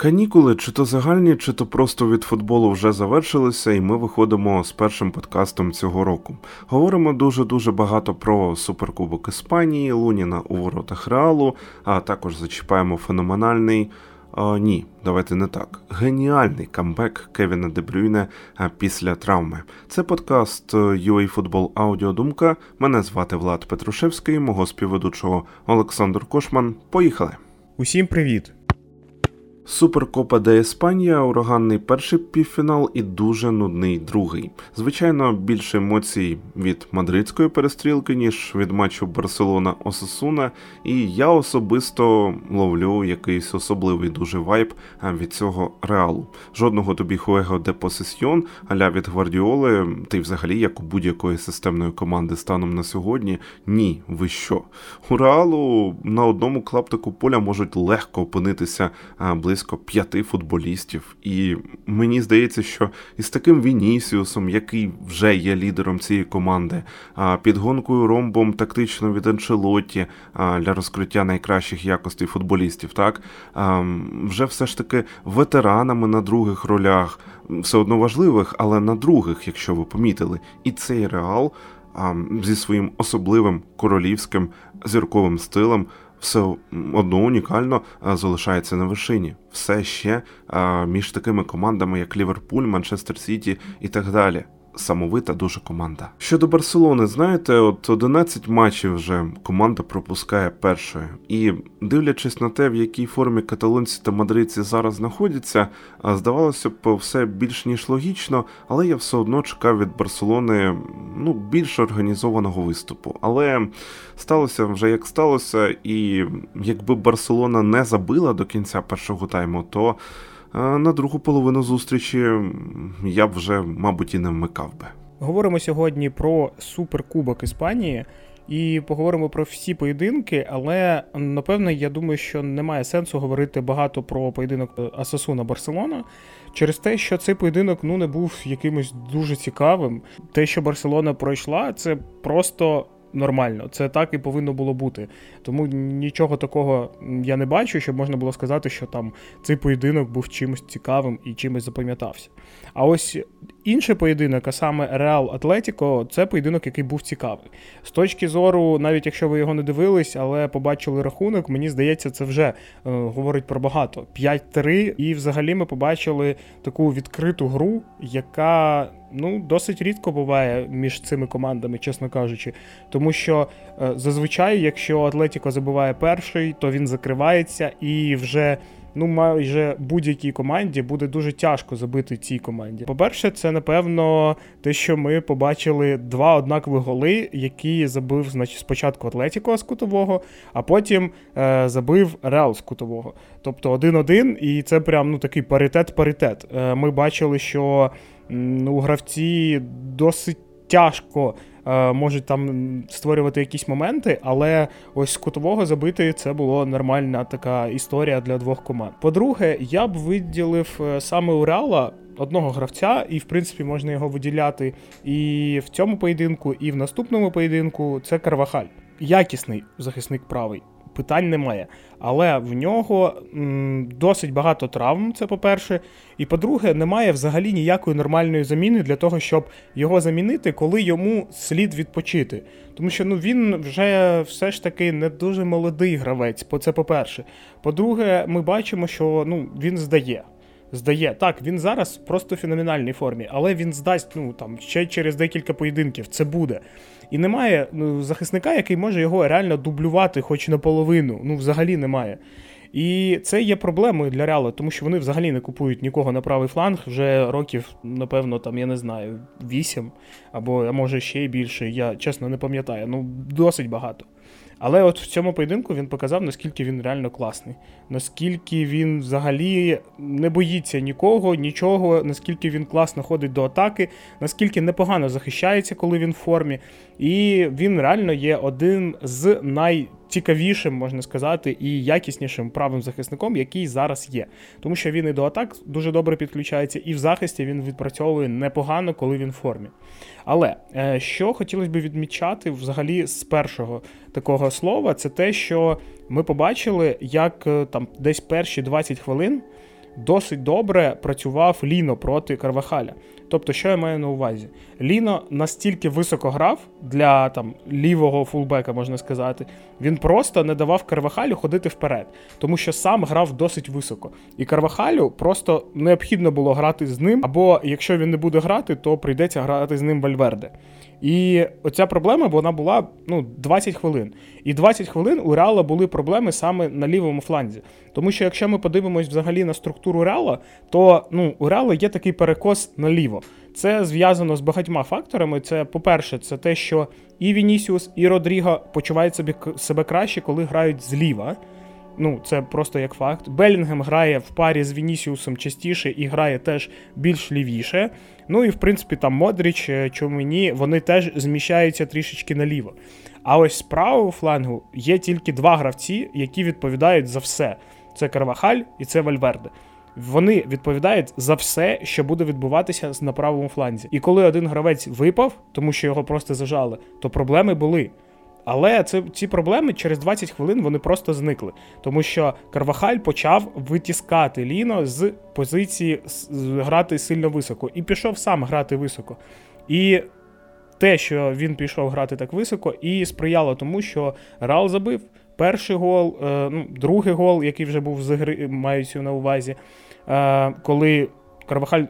Канікули, чи то загальні, чи то просто від футболу вже завершилися, і ми виходимо з першим подкастом цього року. Говоримо дуже дуже багато про суперкубок Іспанії, Луніна у воротах Реалу, а також зачіпаємо феноменальний. О, ні, давайте не так. Геніальний камбек Кевіна Дебрюйне після травми. Це подкаст UA Football Аудіодумка. Мене звати Влад Петрушевський, мого співведучого Олександр Кошман. Поїхали! Усім привіт! Суперкопа де Іспанія, ураганний перший півфінал і дуже нудний другий. Звичайно, більше емоцій від мадридської перестрілки, ніж від матчу Барселона Осасуна. І я особисто ловлю якийсь особливий дуже вайб від цього реалу. Жодного тобі хуего де посесьйон, аля від Гвардіоли, та й взагалі як у будь-якої системної команди станом на сьогодні. Ні, ви що? У реалу на одному клаптику поля можуть легко опинитися близько близько п'яти футболістів. І мені здається, що із таким Вінісіусом, який вже є лідером цієї команди, підгонкою ромбом тактично від Анчелотті для розкриття найкращих якостей футболістів, так вже все ж таки ветеранами на других ролях, все одно важливих, але на других, якщо ви помітили, і цей реал. Зі своїм особливим королівським зірковим стилем все одно унікально залишається на вершині. Все ще між такими командами, як Ліверпуль, Манчестер Сіті і так далі самовита дуже команда. Щодо Барселони, знаєте, от 11 матчів вже команда пропускає першою. І дивлячись на те, в якій формі каталонці та мадридці зараз знаходяться, здавалося б, все більш ніж логічно, але я все одно чекав від Барселони ну, більш організованого виступу. Але сталося вже як сталося, і якби Барселона не забила до кінця першого тайму, то на другу половину зустрічі я б вже, мабуть, і не вмикав би. Говоримо сьогодні про суперкубок Іспанії. І поговоримо про всі поєдинки, але напевно я думаю, що немає сенсу говорити багато про поєдинок Асасуна Барселона через те, що цей поєдинок ну не був якимось дуже цікавим. Те, що Барселона пройшла, це просто нормально. Це так і повинно було бути. Тому нічого такого я не бачу, щоб можна було сказати, що там цей поєдинок був чимось цікавим і чимось запам'ятався. А ось інший поєдинок, а саме Реал Атлетіко, це поєдинок, який був цікавий. З точки зору, навіть якщо ви його не дивились, але побачили рахунок, мені здається, це вже е, говорить про багато. 5-3. І взагалі ми побачили таку відкриту гру, яка ну, досить рідко буває між цими командами, чесно кажучи. Тому що е, зазвичай, якщо Атлетіко забуває перший, то він закривається і вже ну майже будь-якій команді буде дуже тяжко забити цій команді. По-перше, це напевно те, що ми побачили два однакові голи, які забив значить, спочатку Атлетіко з кутового, а потім е, забив Реал з кутового. Тобто один-один, і це прям ну такий паритет-паритет. Е, Ми бачили, що ну, гравці досить тяжко. Е, можуть там створювати якісь моменти, але ось кутового забити це було нормальна така історія для двох команд. По-друге, я б виділив е, саме у Реала одного гравця, і в принципі можна його виділяти і в цьому поєдинку, і в наступному поєдинку. Це Карвахаль, якісний захисник правий питань немає. Але в нього м, досить багато травм, це по-перше. І по-друге, немає взагалі ніякої нормальної заміни для того, щоб його замінити, коли йому слід відпочити. Тому що ну, він вже все ж таки не дуже молодий гравець, це по-перше. По-друге, ми бачимо, що ну, він здає. Здає. Так, він зараз просто в феноменальній формі, але він здасть ну, там, ще через декілька поєдинків. Це буде. І немає ну, захисника, який може його реально дублювати хоч наполовину. Ну, взагалі немає. І це є проблемою для Реала, тому що вони взагалі не купують нікого на правий фланг вже років, напевно, там, я не знаю, вісім або може ще й більше. Я чесно не пам'ятаю. Ну, досить багато. Але от в цьому поєдинку він показав, наскільки він реально класний, наскільки він взагалі не боїться нікого, нічого, наскільки він класно ходить до атаки, наскільки непогано захищається, коли він в формі. І він реально є один з най цікавішим, можна сказати, і якіснішим правим захисником, який зараз є. Тому що він і до атак дуже добре підключається, і в захисті він відпрацьовує непогано, коли він в формі. Але е, що хотілося б відмічати взагалі з першого такого слова, це те, що ми побачили, як е, там десь перші 20 хвилин. досить добре працював Ліно проти Карвахаля. Тобто, що я маю на увазі? Ліно настільки високо грав для там лівого фулбека, можна сказати, він просто не давав Карвахалю ходити вперед, тому що сам грав досить високо. І Карвахалю просто необхідно було грати з ним, або якщо він не буде грати, то прийдеться грати з ним Вальверде. І оця проблема вона була ну, 20 хвилин. І 20 хвилин у Реала були проблеми саме на лівому фланзі. Тому що якщо ми подивимось взагалі на структуру Реала, то ну, у Реала є такий перекос наліво. Це зв'язано з багатьма факторами. Це, по-перше, це те, що і Вінісіус, і Родріго почувають собі себе краще, коли грають зліва. Ну, це просто як факт. Белінгем грає в парі з Вінісіусом частіше і грає теж більш лівіше. Ну і в принципі там Модріч, е, Чумені, вони теж зміщаються трішечки наліво. А ось з правого флангу є тільки два гравці, які відповідають за все: це Карвахаль і це Вальверде. Вони відповідають за все, що буде відбуватися на правому фланзі. І коли один гравець випав, тому що його просто зажали, то проблеми були. Але це ці проблеми через 20 хвилин вони просто зникли, тому що Карвахаль почав витіскати Ліно з позиції грати сильно високо, і пішов сам грати високо. І те, що він пішов грати так високо, і сприяло тому, що Рал забив перший гол, е, ну, другий гол, який вже був з гри, маюся на увазі, е, коли Карвахаль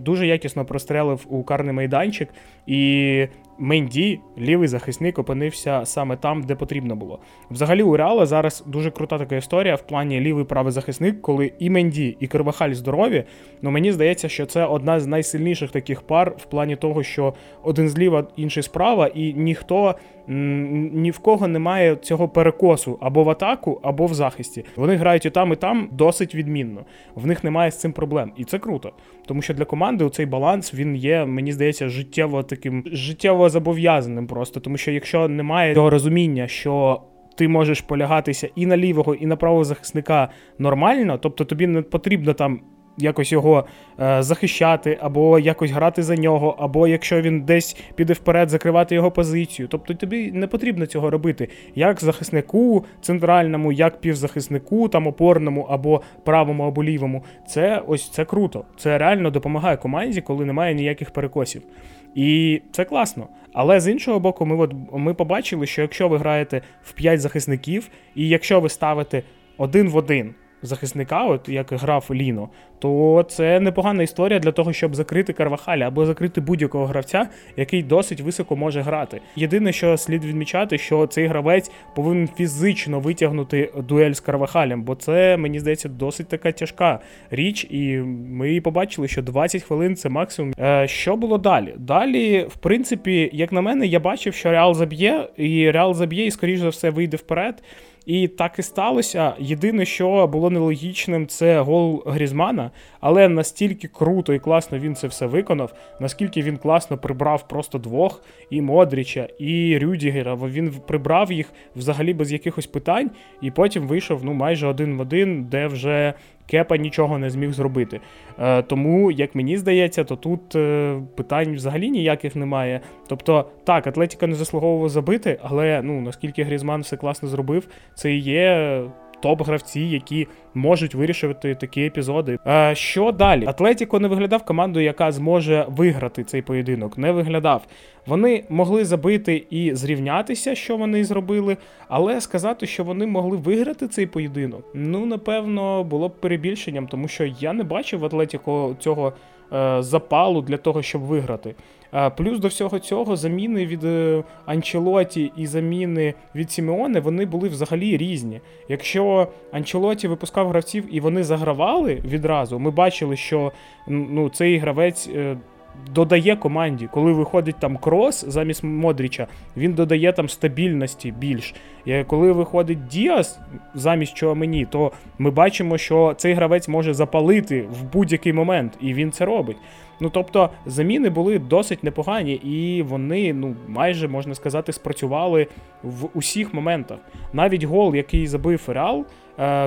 дуже якісно прострелив у карний майданчик, і Менді, лівий захисник, опинився саме там, де потрібно було. Взагалі, у Реала зараз дуже крута така історія в плані лівий правий захисник, коли і Менді, і Карвахаль здорові. Ну мені здається, що це одна з найсильніших таких пар в плані того, що один зліва, інший справа, і ніхто ні в кого немає цього перекосу або в атаку, або в захисті. Вони грають і там, і там досить відмінно. В них немає з цим проблем, і це круто. Тому що для команди цей баланс він є, мені здається, життєво таким життєво зобов'язаним просто. Тому що якщо немає цього розуміння, що ти можеш полягатися і на лівого, і на правого захисника нормально, тобто тобі не потрібно там якось його е, захищати, або якось грати за нього, або якщо він десь піде вперед, закривати його позицію. Тобто тобі не потрібно цього робити. Як захиснику центральному, як півзахиснику, там опорному, або правому, або лівому. Це ось це круто. Це реально допомагає команді, коли немає ніяких перекосів. І це класно. Але з іншого боку, ми от ми побачили, що якщо ви граєте в 5 захисників, і якщо ви ставите один в один захисника, от як грав Ліно, то це непогана історія для того, щоб закрити Карвахаля або закрити будь-якого гравця, який досить високо може грати. Єдине, що слід відмічати, що цей гравець повинен фізично витягнути дуель з Карвахалем, бо це мені здається досить така тяжка річ, і ми побачили, що 20 хвилин це максимум. Е, Що було далі? Далі, в принципі, як на мене, я бачив, що Реал заб'є, і Реал заб'є, і скоріш за все вийде вперед. І так і сталося. Єдине, що було нелогічним, це гол Грізмана, але настільки круто і класно він це все виконав, наскільки він класно прибрав просто двох і Модріча, і Рюдігера. Він прибрав їх взагалі без якихось питань, і потім вийшов ну майже один в один, де вже Кепа нічого не зміг зробити. Е, Тому, як мені здається, то тут е, питань взагалі ніяких немає. Тобто, так, Атлетіка не заслуговувала забити, але ну наскільки Грізман все класно зробив, це і є топ-гравці, які можуть вирішувати такі епізоди. А Що далі? Атлетіко не виглядав командою, яка зможе виграти цей поєдинок. Не виглядав. Вони могли забити і зрівнятися, що вони зробили, але сказати, що вони могли виграти цей поєдинок, ну напевно, було б перебільшенням, тому що я не бачив в Атлетіко цього е, запалу для того, щоб виграти. Плюс до всього цього заміни від е, Анчелоті і заміни від Сімеоне вони були взагалі різні. Якщо Анчелоті випускав гравців і вони загравали відразу, ми бачили, що ну, цей гравець. Додає команді, коли виходить там крос замість Модріча, він додає там стабільності більш. І Коли виходить Діас замість чого мені, то ми бачимо, що цей гравець може запалити в будь-який момент, і він це робить. Ну тобто заміни були досить непогані, і вони, ну, майже можна сказати, спрацювали в усіх моментах. Навіть гол, який забив Реал,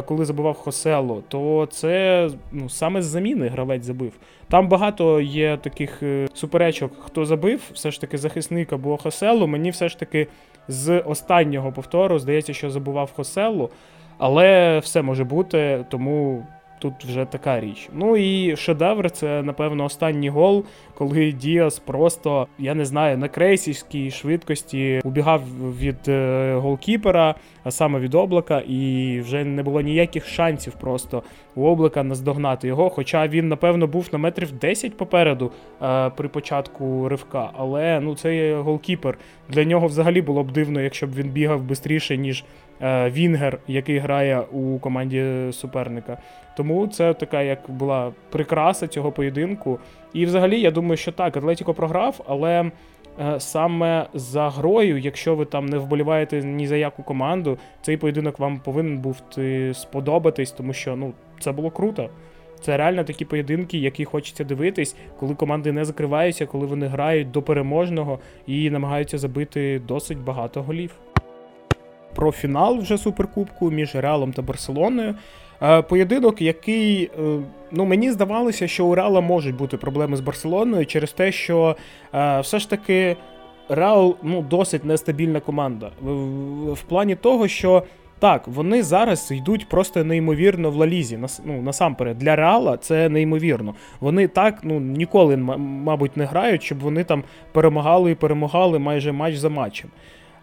коли забивав Хосело, то це ну, саме з заміни гравець забив. Там багато є таких е, суперечок, хто забив, все ж таки захисник або Хосело. Мені все ж таки з останнього повтору здається, що забував Хосело, але все може бути, тому тут вже така річ. Ну і шедевр це, напевно, останній гол, коли Діас просто, я не знаю, на крейсівській швидкості убігав від е, голкіпера, а саме від облака, і вже не було ніяких шансів просто у облака наздогнати його. Хоча він, напевно, був на метрів 10 попереду е, при початку ривка. Але ну це голкіпер. Для нього взагалі було б дивно, якщо б він бігав швидше, ніж Вінгер, який грає у команді суперника. Тому це така як була прикраса цього поєдинку. І взагалі, я думаю, що так, Атлетіко програв, але е, саме за грою, якщо ви там не вболіваєте ні за яку команду, цей поєдинок вам повинен був сподобатись, тому що ну, це було круто. Це реально такі поєдинки, які хочеться дивитись, коли команди не закриваються, коли вони грають до переможного і намагаються забити досить багато голів. Про фінал вже суперкубку між Реалом та Барселоною. Е, поєдинок, який е, ну мені здавалося, що у Реала можуть бути проблеми з Барселоною через те, що е, все ж таки Реал ну, досить нестабільна команда. В, плані того, що так, вони зараз йдуть просто неймовірно в Лалізі. Ну, насамперед, для Реала це неймовірно. Вони так ну, ніколи, мабуть, не грають, щоб вони там перемагали і перемагали майже матч за матчем.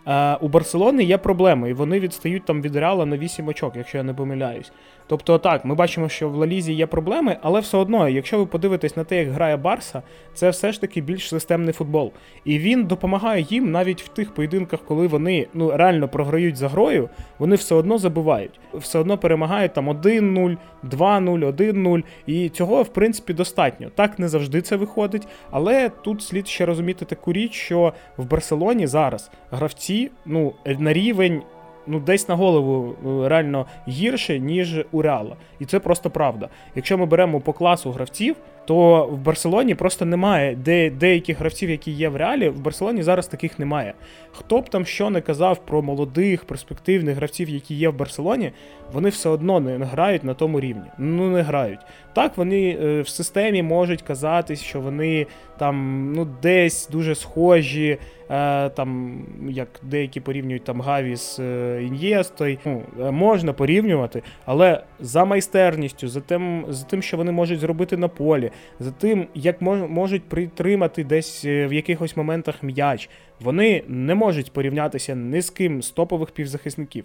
Е, У Барселони є проблеми, і вони відстають там від Реала на 8 очок, якщо я не помиляюсь. Тобто, так, ми бачимо, що в Лалізі є проблеми, але все одно, якщо ви подивитесь на те, як грає Барса, це все ж таки більш системний футбол. І він допомагає їм навіть в тих поєдинках, коли вони ну реально програють за грою, вони все одно забувають, все одно перемагають там 1-0, 2-0, 1-0. І цього, в принципі, достатньо. Так не завжди це виходить, але тут слід ще розуміти таку річ, що в Барселоні зараз гравці ну на рівень ну десь на голову е, реально гірше, ніж у Реала. І це просто правда. Якщо ми беремо по класу гравців, то в Барселоні просто немає де деяких гравців, які є в реалі. В Барселоні зараз таких немає. Хто б там що не казав про молодих перспективних гравців, які є в Барселоні, вони все одно не грають на тому рівні. Ну не грають. Так, вони е, в системі можуть казати, що вони там ну десь дуже схожі. Е, там, як деякі порівнюють там Гаві з е, Ін'єстою, ну, можна порівнювати, але за майстерністю, за тим, за тим, що вони можуть зробити на полі, за тим, як можуть притримати десь в якихось моментах м'яч, вони не можуть порівнятися ні з ким з топових півзахисників.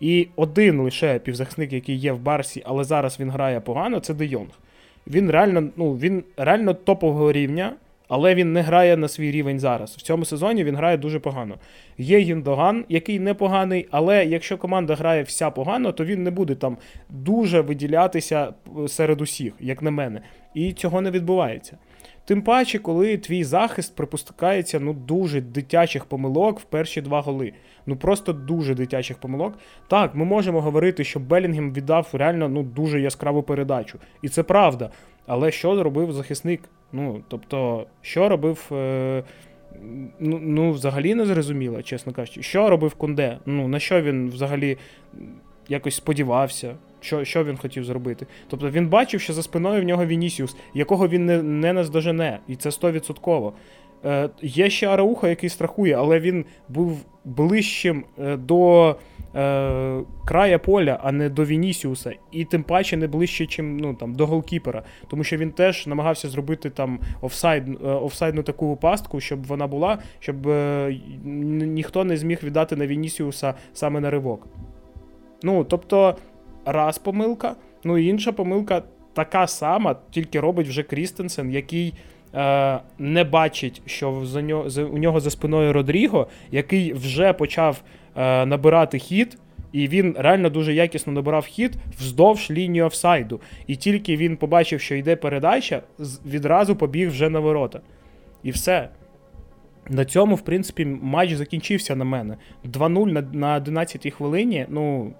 І один лише півзахисник, який є в Барсі, але зараз він грає погано, це Де Йонг. Він реально, ну, він реально топового рівня, але він не грає на свій рівень зараз. В цьому сезоні він грає дуже погано. Є Гіндоган, який непоганий, але якщо команда грає вся погано, то він не буде там дуже виділятися серед усіх, як на мене. І цього не відбувається. Тим паче, коли твій захист припускається ну дуже дитячих помилок в перші два голи. Ну просто дуже дитячих помилок. Так, ми можемо говорити, що Белінгем віддав реально ну дуже яскраву передачу. І це правда. Але що робив захисник? Ну, тобто, що робив. Е... Ну, ну, взагалі не зрозуміло, чесно кажучи. Що робив Кунде? Ну, на що він взагалі якось сподівався? Що що він хотів зробити. Тобто він бачив, що за спиною в нього Вінісіус, якого він не не наздожене, і це 100%. Е, Є ще Арауха, який страхує, але він був ближчим е, до е, края поля, а не до Вінісіуса, і тим паче не ближче, чим ну, там, до голкіпера. Тому що він теж намагався зробити там офсайд, е, офсайдну таку пастку, щоб вона була, щоб е, ніхто не зміг віддати на Вінісіуса саме на ривок. Ну, тобто раз помилка. Ну і інша помилка така сама, тільки робить вже Крістенсен, який е, не бачить, що за нього, за, у нього за спиною Родріго, який вже почав е, набирати хід. І він реально дуже якісно набирав хід вздовж лінії офсайду. І тільки він побачив, що йде передача, відразу побіг вже на ворота. І все. На цьому, в принципі, матч закінчився на мене. 2-0 на 11-й хвилині. Ну,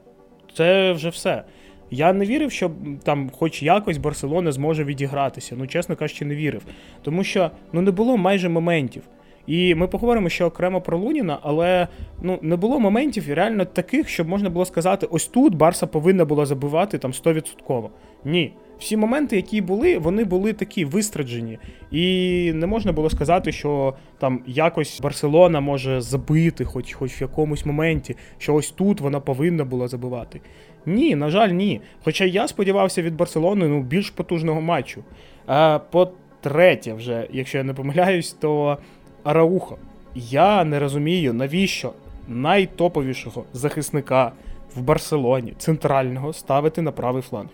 це вже все. Я не вірив, що там, хоч якось, Барселона зможе відігратися. Ну, чесно кажучи, не вірив. Тому що ну, не було майже моментів. І ми поговоримо ще окремо про Луніна, але ну, не було моментів реально таких, щоб можна було сказати, ось тут Барса повинна була забивати там 100%. Ні. Всі моменти, які були, вони були такі вистраджені. І не можна було сказати, що там якось Барселона може забити, хоч хоч в якомусь моменті, що ось тут вона повинна була забивати. Ні, на жаль, ні. Хоча я сподівався від Барселони ну, більш потужного матчу. А по-третє, вже, якщо я не помиляюсь, то Араухо. Я не розумію, навіщо найтоповішого захисника в Барселоні центрального ставити на правий фланг.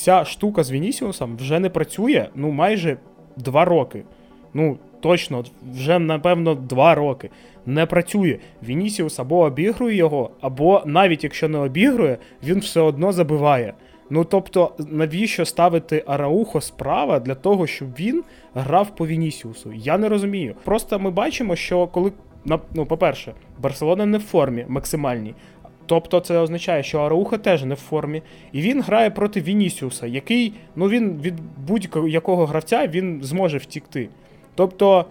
Ця штука з Вінісіусом вже не працює ну майже два роки. Ну, точно, вже, напевно, два роки. Не працює. Вінісіус або обігрує його, або навіть якщо не обігрує, він все одно забиває. Ну тобто, навіщо ставити Араухо справа для того, щоб він грав по Вінісіусу? Я не розумію. Просто ми бачимо, що коли ну, по-перше, Барселона не в формі максимальній. Тобто це означає, що Арауха теж не в формі, і він грає проти Вінісіуса, який ну він від будь-якого гравця він зможе втікти. Тобто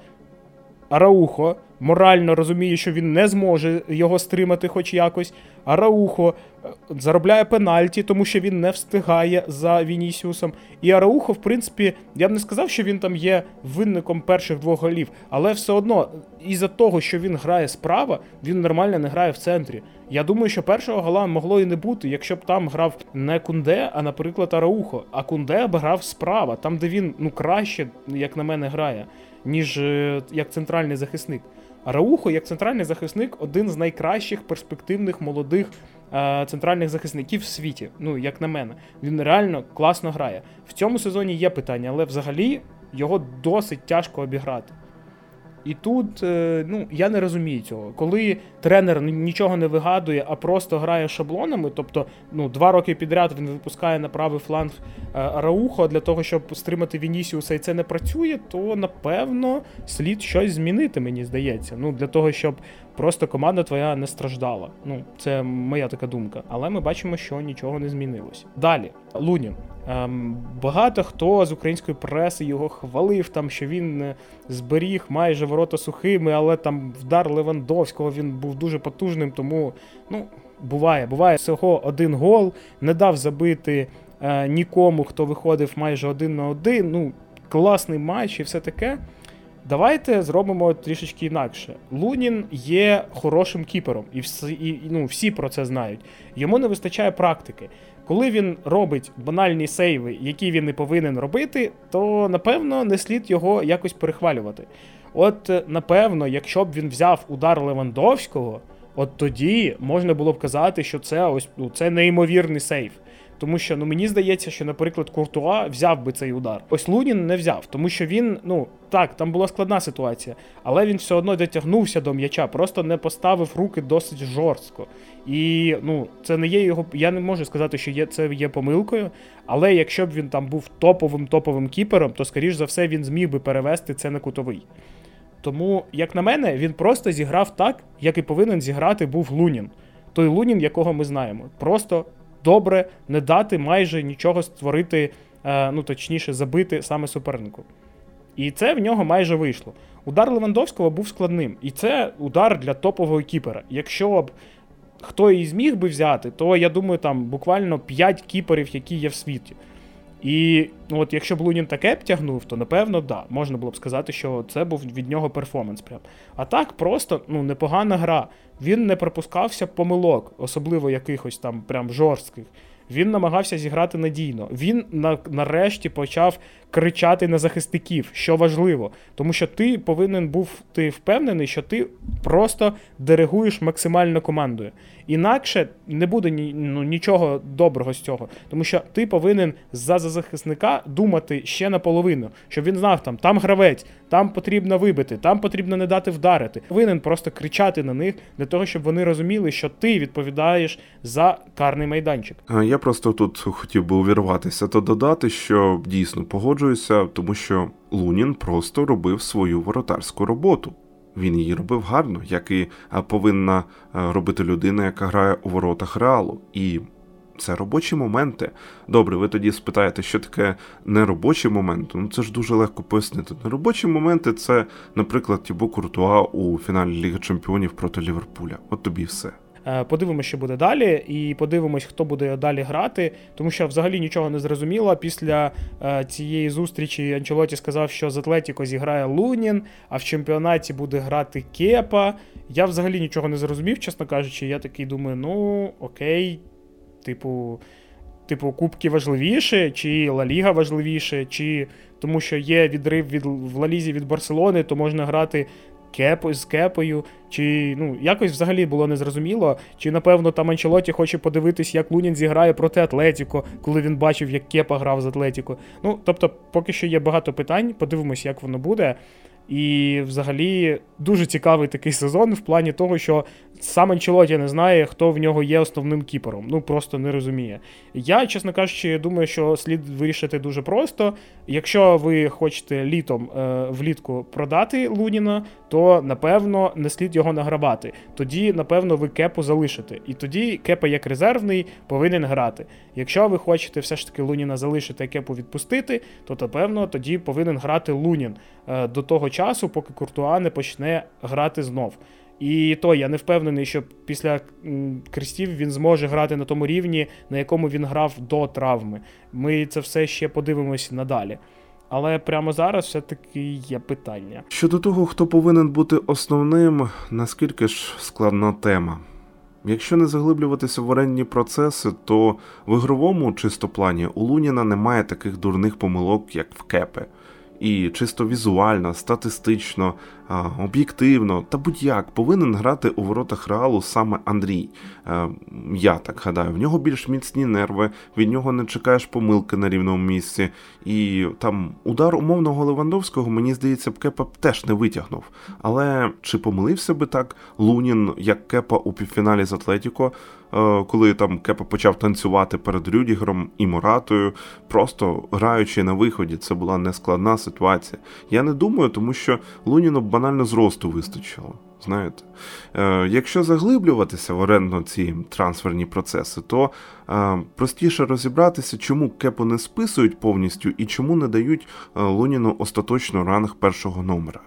Араухо морально розуміє, що він не зможе його стримати, хоч якось. Араухо е, заробляє пенальті, тому що він не встигає за Вінісіусом. І Араухо, в принципі, я б не сказав, що він там є винником перших двох голів, але все одно, із-за того, що він грає справа, він нормально не грає в центрі. Я думаю, що першого гола могло і не бути, якщо б там грав не Кунде, а, наприклад, Араухо. А Кунде б грав справа, там, де він ну краще, як на мене, грає, ніж е, як центральний захисник. Раухо, як центральний захисник, один з найкращих перспективних молодих е, центральних захисників в світі. Ну, як на мене, він реально класно грає. В цьому сезоні є питання, але взагалі його досить тяжко обіграти. І тут е, ну, я не розумію цього. Коли тренер нічого не вигадує, а просто грає шаблонами, тобто ну, два роки підряд він випускає на правий фланг е, Раухо для того, щоб стримати Вінісіуса, і це не працює, то напевно слід щось змінити, мені здається. Ну, Для того, щоб просто команда твоя не страждала. Ну, Це моя така думка. Але ми бачимо, що нічого не змінилось. Далі, Лунін. Ем, багато хто з української преси його хвалив, там, що він е, зберіг майже ворота сухими, але там вдар Левандовського він був дуже потужним, тому ну, буває, буває всього один гол, не дав забити е, нікому, хто виходив майже один на один. Ну, Класний матч і все таке. Давайте зробимо трішечки інакше. Лунін є хорошим кіпером, і всі, і, ну, всі про це знають. Йому не вистачає практики. Коли він робить банальні сейви, які він не повинен робити, то напевно не слід його якось перехвалювати. От, напевно, якщо б він взяв удар Левандовського, от тоді можна було б казати, що це ось ну, це неймовірний сейв. Тому що ну мені здається, що, наприклад, Куртуа взяв би цей удар. Ось Лунін не взяв, тому що він, ну так, там була складна ситуація, але він все одно дотягнувся до м'яча, просто не поставив руки досить жорстко. І ну, це не є його. Я не можу сказати, що є це є помилкою. Але якщо б він там був топовим топовим кіпером, то скоріш за все він зміг би перевести це на кутовий. Тому, як на мене, він просто зіграв так, як і повинен зіграти був Лунін. Той Лунін, якого ми знаємо. Просто добре не дати майже нічого створити, е, ну точніше, забити саме супернику. І це в нього майже вийшло. Удар Левандовського був складним. І це удар для топового кіпера. Якщо б хто і зміг би взяти, то я думаю, там буквально 5 кіперів, які є в світі. І ну, от якщо б Лунін таке б тягнув, то напевно, да, можна було б сказати, що це був від нього перформанс. Прям. А так просто ну, непогана гра. Він не пропускався помилок, особливо якихось там прям жорстких. Він намагався зіграти надійно. Він на, нарешті почав кричати на захисників, що важливо, тому що ти повинен був ти впевнений, що ти просто диригуєш максимально командою. Інакше не буде ні, ну, нічого доброго з цього, тому що ти повинен за захисника думати ще наполовину, щоб він знав, там там гравець, там потрібно вибити, там потрібно не дати вдарити. Повинен просто кричати на них для того, щоб вони розуміли, що ти відповідаєш за карний майданчик. Я просто тут хотів би увірватися та додати, що дійсно погоджуюся, тому що Лунін просто робив свою воротарську роботу. Він її робив гарно, як і повинна робити людина, яка грає у воротах реалу. І це робочі моменти. Добре, ви тоді спитаєте, що таке неробочі моменти. Ну це ж дуже легко пояснити. Неробочі моменти це, наприклад, Тібо Куртуа у фіналі Ліги Чемпіонів проти Ліверпуля. От тобі все. Е, подивимося, що буде далі, і подивимось, хто буде далі грати, тому що взагалі нічого не зрозуміло. Після е, цієї зустрічі Анчелоті сказав, що з Атлетіко зіграє Лунін, а в чемпіонаті буде грати Кепа. Я взагалі нічого не зрозумів, чесно кажучи. Я такий думаю, ну окей, типу. Типу, кубки важливіше, чи Ла Ліга важливіше, чи тому що є відрив від в Ла Лізі від Барселони, то можна грати кеп, з кепою, чи ну якось взагалі було незрозуміло. Чи напевно там Анчелоті хоче подивитись, як Лунін зіграє проти Атлетіко, коли він бачив, як Кепа грав з Атлетіко. Ну тобто, поки що є багато питань. Подивимось, як воно буде. І взагалі дуже цікавий такий сезон в плані того, що сам Анчелоті не знає, хто в нього є основним кіпером. Ну просто не розуміє. Я, чесно кажучи, думаю, що слід вирішити дуже просто. Якщо ви хочете літом е, влітку продати Луніна, то напевно не слід його награбати. Тоді, напевно, ви кепу залишите. І тоді кепа як резервний повинен грати. Якщо ви хочете все ж таки Луніна залишити, а кепу відпустити, то напевно тоді повинен грати Лунін е, до того часу, поки Куртуа не почне грати знов. І то я не впевнений, що після крестів він зможе грати на тому рівні, на якому він грав до травми. Ми це все ще подивимось надалі. Але прямо зараз все-таки є питання. Щодо того, хто повинен бути основним, наскільки ж складна тема. Якщо не заглиблюватися в оренні процеси, то в ігровому чисто плані у Луніна немає таких дурних помилок, як в Кепе і чисто візуально, статистично, об'єктивно та будь-як повинен грати у воротах реалу саме Андрій. Я так гадаю, в нього більш міцні нерви, від нього не чекаєш помилки на рівному місці. І там удар умовного Левандовського, мені здається, б Кепа теж не витягнув. Але чи помилився би так Лунін, як Кепа у півфіналі з Атлетіко? Е, коли там Кепа почав танцювати перед Рюдігером і Моратою, просто граючи на виході, це була нескладна ситуація. Я не думаю, тому що Луніну банально зросту вистачило. Знаєте, е, якщо заглиблюватися в орендно ці трансферні процеси, то е, простіше розібратися, чому кепу не списують повністю і чому не дають е, Луніну остаточно ранг першого номера.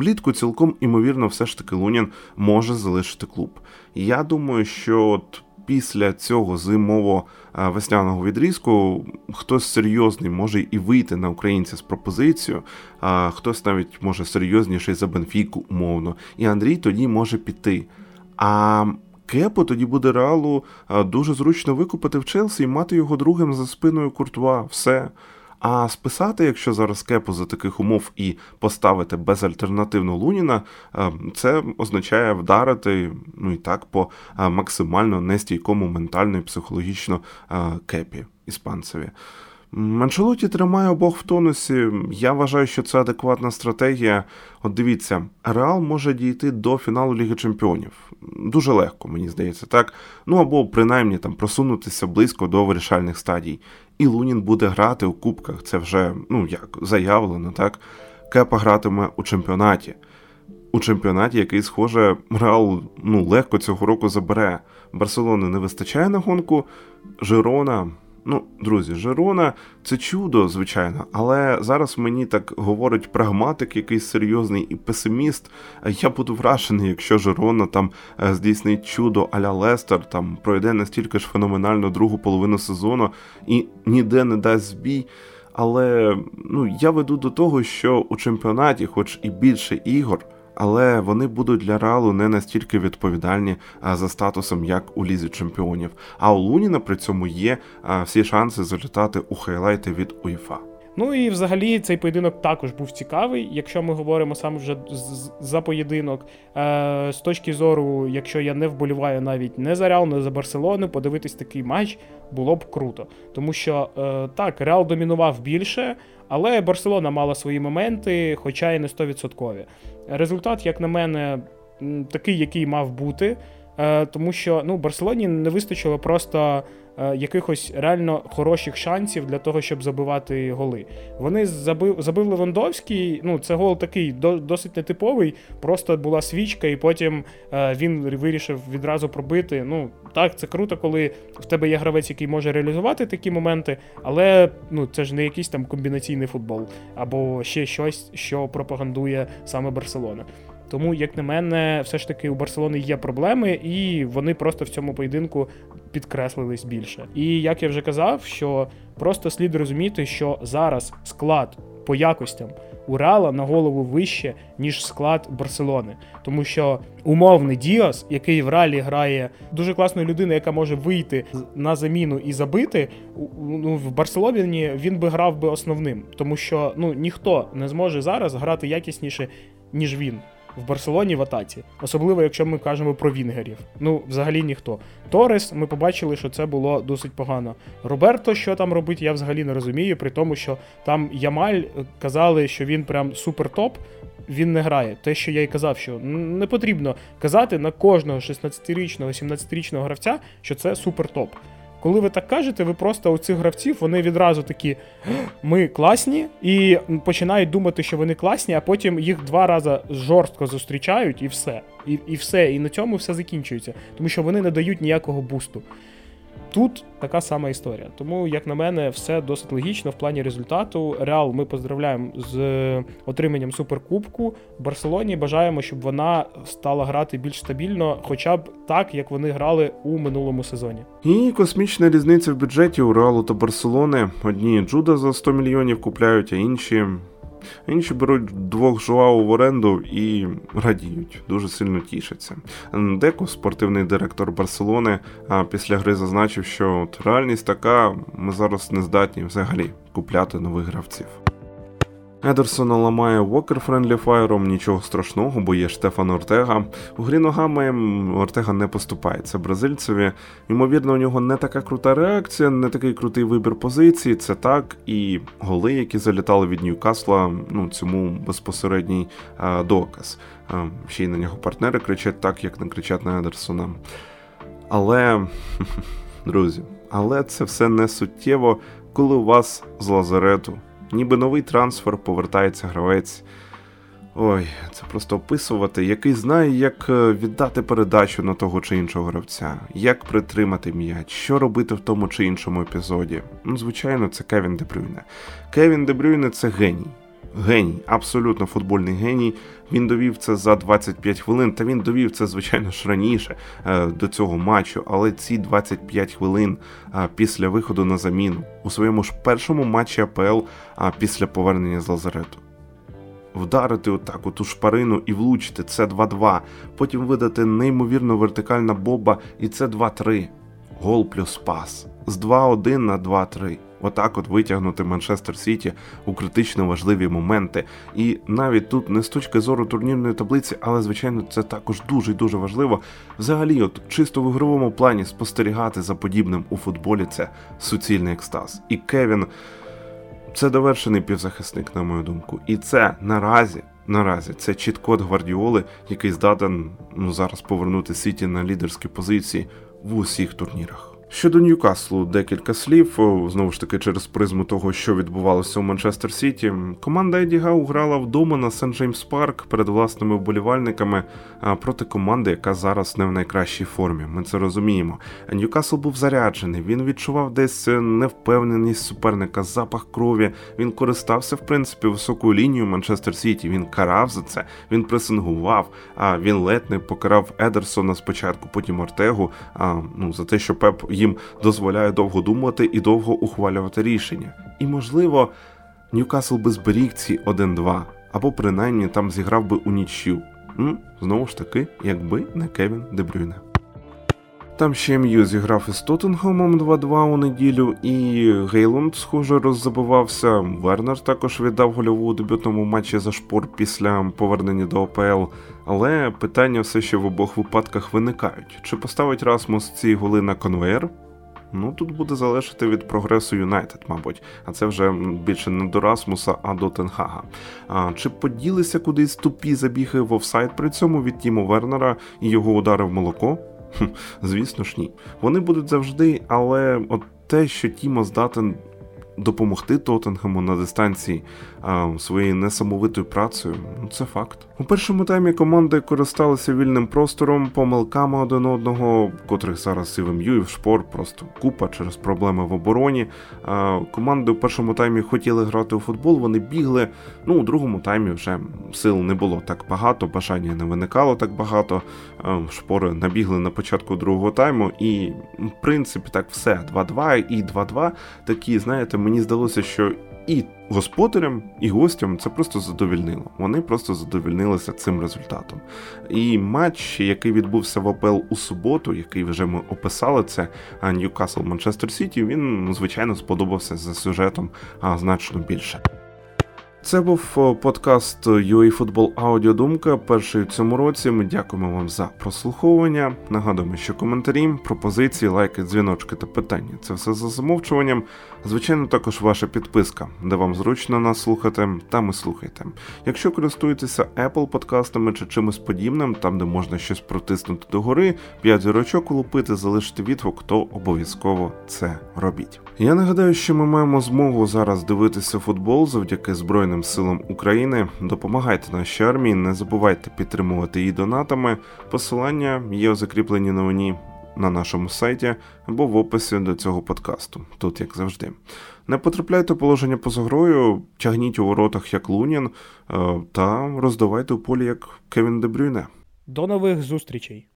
Влітку цілком імовірно, все ж таки Лунін може залишити клуб. Я думаю, що от після цього зимово-весняного відрізку хтось серйозний може і вийти на українця з пропозицією, а хтось навіть може серйозніший за Бенфіку, умовно, і Андрій тоді може піти. А Кепу тоді буде реалу дуже зручно викупити в Челсі і мати його другим за спиною Куртуа. Все. А списати, якщо зараз кепу за таких умов і поставити безальтернативну Луніна, е, це означає вдарити ну і так по е, максимально нестійкому ментально і психологічно е, кепі іспанцеві. Анчелоті тримає обох в тонусі. Я вважаю, що це адекватна стратегія. От дивіться, Реал може дійти до фіналу Ліги Чемпіонів. Дуже легко, мені здається, так. Ну або принаймні там просунутися близько до вирішальних стадій. І Лунін буде грати у кубках. Це вже ну як заявлено, так. Кепа гратиме у чемпіонаті. У чемпіонаті, який, схоже, Реал ну, легко цього року забере. Барселони не вистачає на гонку, Жирона. Ну, друзі, Жерона це чудо, звичайно, але зараз мені так говорить прагматик, якийсь серйозний і песиміст. Я буду вражений, якщо Жерона там е, здійснить чудо аля Лестер, там пройде настільки ж феноменально другу половину сезону і ніде не дасть збій. Але ну я веду до того, що у чемпіонаті, хоч і більше ігор але вони будуть для Реалу не настільки відповідальні за статусом, як у лізі чемпіонів. А у Луніна при цьому є всі шанси залітати у хайлайти від УЄФА. Ну і взагалі цей поєдинок також був цікавий, якщо ми говоримо саме вже за поєдинок. Е, з точки зору, якщо я не вболіваю навіть не за Реал, не за Барселону, подивитись такий матч було б круто. Тому що е, так, Реал домінував більше, але Барселона мала свої моменти, хоча і не 100%. Результат, як на мене, такий, який мав бути. Е, тому що ну, Барселоні не вистачило просто якихось реально хороших шансів для того, щоб забивати голи. Вони забив забив Левандовський, ну це гол такий досить нетиповий, просто була свічка, і потім е, він вирішив відразу пробити. Ну так, це круто, коли в тебе є гравець, який може реалізувати такі моменти, але ну це ж не якийсь там комбінаційний футбол або ще щось, що пропагандує саме Барселона. Тому, як на мене, все ж таки у Барселони є проблеми, і вони просто в цьому поєдинку підкреслились більше. І як я вже казав, що просто слід розуміти, що зараз склад по якостям у Реала на голову вище, ніж склад Барселони. Тому що умовний Діас, який в Реалі грає дуже класною людиною, яка може вийти на заміну і забити, ну, в Барселоні він би грав би основним, тому що ну ніхто не зможе зараз грати якісніше, ніж він в Барселоні в атаці, особливо якщо ми кажемо про Вінгерів. Ну, взагалі ніхто. Торес, ми побачили, що це було досить погано. Роберто, що там робить, я взагалі не розумію, при тому, що там Ямаль е, казали, що він прям супер топ. Він не грає. Те, що я й казав, що не потрібно казати на кожного 16-річного, 17-річного гравця, що це супер топ. Коли ви так кажете, ви просто у цих гравців вони відразу такі ми класні, і починають думати, що вони класні, а потім їх два рази жорстко зустрічають, і все. І, І все. І на цьому все закінчується, тому що вони не дають ніякого бусту. Тут така сама історія. Тому, як на мене, все досить логічно в плані результату. Реал ми поздравляємо з отриманням суперкубку. Барселоні бажаємо, щоб вона стала грати більш стабільно, хоча б так, як вони грали у минулому сезоні. І космічна різниця в бюджеті у Реалу та Барселони. Одні Джуда за 100 мільйонів купляють, а інші Інші беруть двох жуау в оренду і радіють, дуже сильно тішаться. Деко, спортивний директор Барселони, після гри зазначив, що от реальність така, ми зараз не здатні взагалі купляти нових гравців. Едерсона ламає Вокер Френдлі Фаєром, нічого страшного, бо є Штефан Ортега. У грі ногами Ортега не поступається бразильцеві. Ймовірно, у нього не така крута реакція, не такий крутий вибір позиції. Це так. І голи, які залітали від Ньюкасла, ну цьому безпосередній а, доказ. А, ще й на нього партнери кричать так, як не кричать на Едерсона. Але, друзі, але це все не суттєво, коли у вас з лазарету ніби новий трансфер, повертається гравець. Ой, це просто описувати, який знає, як е, віддати передачу на того чи іншого гравця, як притримати м'яч, що робити в тому чи іншому епізоді. Ну, звичайно, це Кевін Дебрюйне. Кевін Дебрюйне це геній. Геній, абсолютно футбольний геній. Він довів це за 25 хвилин. Та він довів це, звичайно ж, раніше е, до цього матчу. Але ці 25 хвилин е, після виходу на заміну у своєму ж першому матчі АПЛ е, після повернення з Лазарету. Вдарити отак ту шпарину і влучити це 2-2. Потім видати неймовірно вертикальна боба, і це 2-3. Гол плюс пас. З 2-1 на 2-3 отак от витягнути Манчестер Сіті у критично важливі моменти. І навіть тут не з точки зору турнірної таблиці, але звичайно це також дуже дуже важливо. Взагалі, от чисто в ігровому плані спостерігати за подібним у футболі це суцільний екстаз. І Кевін це довершений півзахисник, на мою думку. І це наразі. Наразі це чіт-код Гвардіоли, який здатен ну зараз повернути Сіті на лідерські позиції в усіх турнірах. Щодо Ньюкаслу, декілька слів знову ж таки через призму того, що відбувалося у Манчестер Сіті. Команда Еді Гау грала вдома на Сент Джеймс Парк перед власними вболівальниками проти команди, яка зараз не в найкращій формі. Ми це розуміємо. Ньюкасл був заряджений. Він відчував десь невпевненість суперника, запах крові. Він користався в принципі високою лінією Манчестер Сіті. Він карав за це, він пресингував. А він ледь не покарав Едерсона спочатку, потім Ортегу. А ну за те, що Пеп їм дозволяє довго думати і довго ухвалювати рішення. І, можливо, Ньюкасл би зберіг ці 1-2, або принаймні там зіграв би у нічю. Знову ж таки, якби не Кевін Дебрюйне. Там ще М'ю зіграв із Тоттенгемом 2-2 у неділю, і Гейлунд, схоже, роззабувався. Вернер також віддав гольову у дебютному матчі за шпор після повернення до ОПЛ. Але питання все ще в обох випадках виникають: чи поставить Расмус ці голи на конвейер? Ну тут буде залежати від прогресу Юнайтед, мабуть, а це вже більше не до Расмуса, а до Тенхага. А чи поділися кудись тупі забіги в офсайд при цьому від Тімо Вернера і його удари в молоко? Звісно ж, ні. Вони будуть завжди, але от те, що Тімо здатен допомогти Тоттенгему на дистанції своєю несамовитою працею. Ну це факт. У першому таймі команди користалися вільним простором, помилками один одного, котрих зараз і в МЮ, і в шпор, просто купа через проблеми в обороні. Команди у першому таймі хотіли грати у футбол, вони бігли. Ну, у другому таймі вже сил не було так багато, бажання не виникало так багато. Шпори набігли на початку другого тайму, і в принципі так все 2-2 і 2-2. Такі, знаєте, мені здалося, що і господарям, і гостям це просто задовільнило. Вони просто задовільнилися цим результатом. І матч, який відбувся в АПЛ у суботу, який вже ми описали, це Ньюкасл Манчестер Сіті. Він ну, звичайно сподобався за сюжетом значно більше. Це був подкаст UA Football Аудіодумка. Перший у цьому році. Ми дякуємо вам за прослуховування. Нагадуємо, що коментарі, пропозиції, лайки, дзвіночки та питання це все за замовчуванням. Звичайно, також ваша підписка, де вам зручно нас слухати, там і слухайте. Якщо користуєтеся Apple подкастами чи чимось подібним, там де можна щось протиснути догори, 5 зірочок улупити, залишити відгук, то обов'язково це робіть. Я нагадаю, що ми маємо змогу зараз дивитися футбол завдяки Збройним силам України. Допомагайте нашій армії, не забувайте підтримувати її донатами. Посилання є у закріпленій новині на нашому сайті або в описі до цього подкасту, тут як завжди. Не потрапляйте в положення поза грою, тягніть у воротах як Лунін та роздавайте у полі як Кевін Дебрюйне. До нових зустрічей!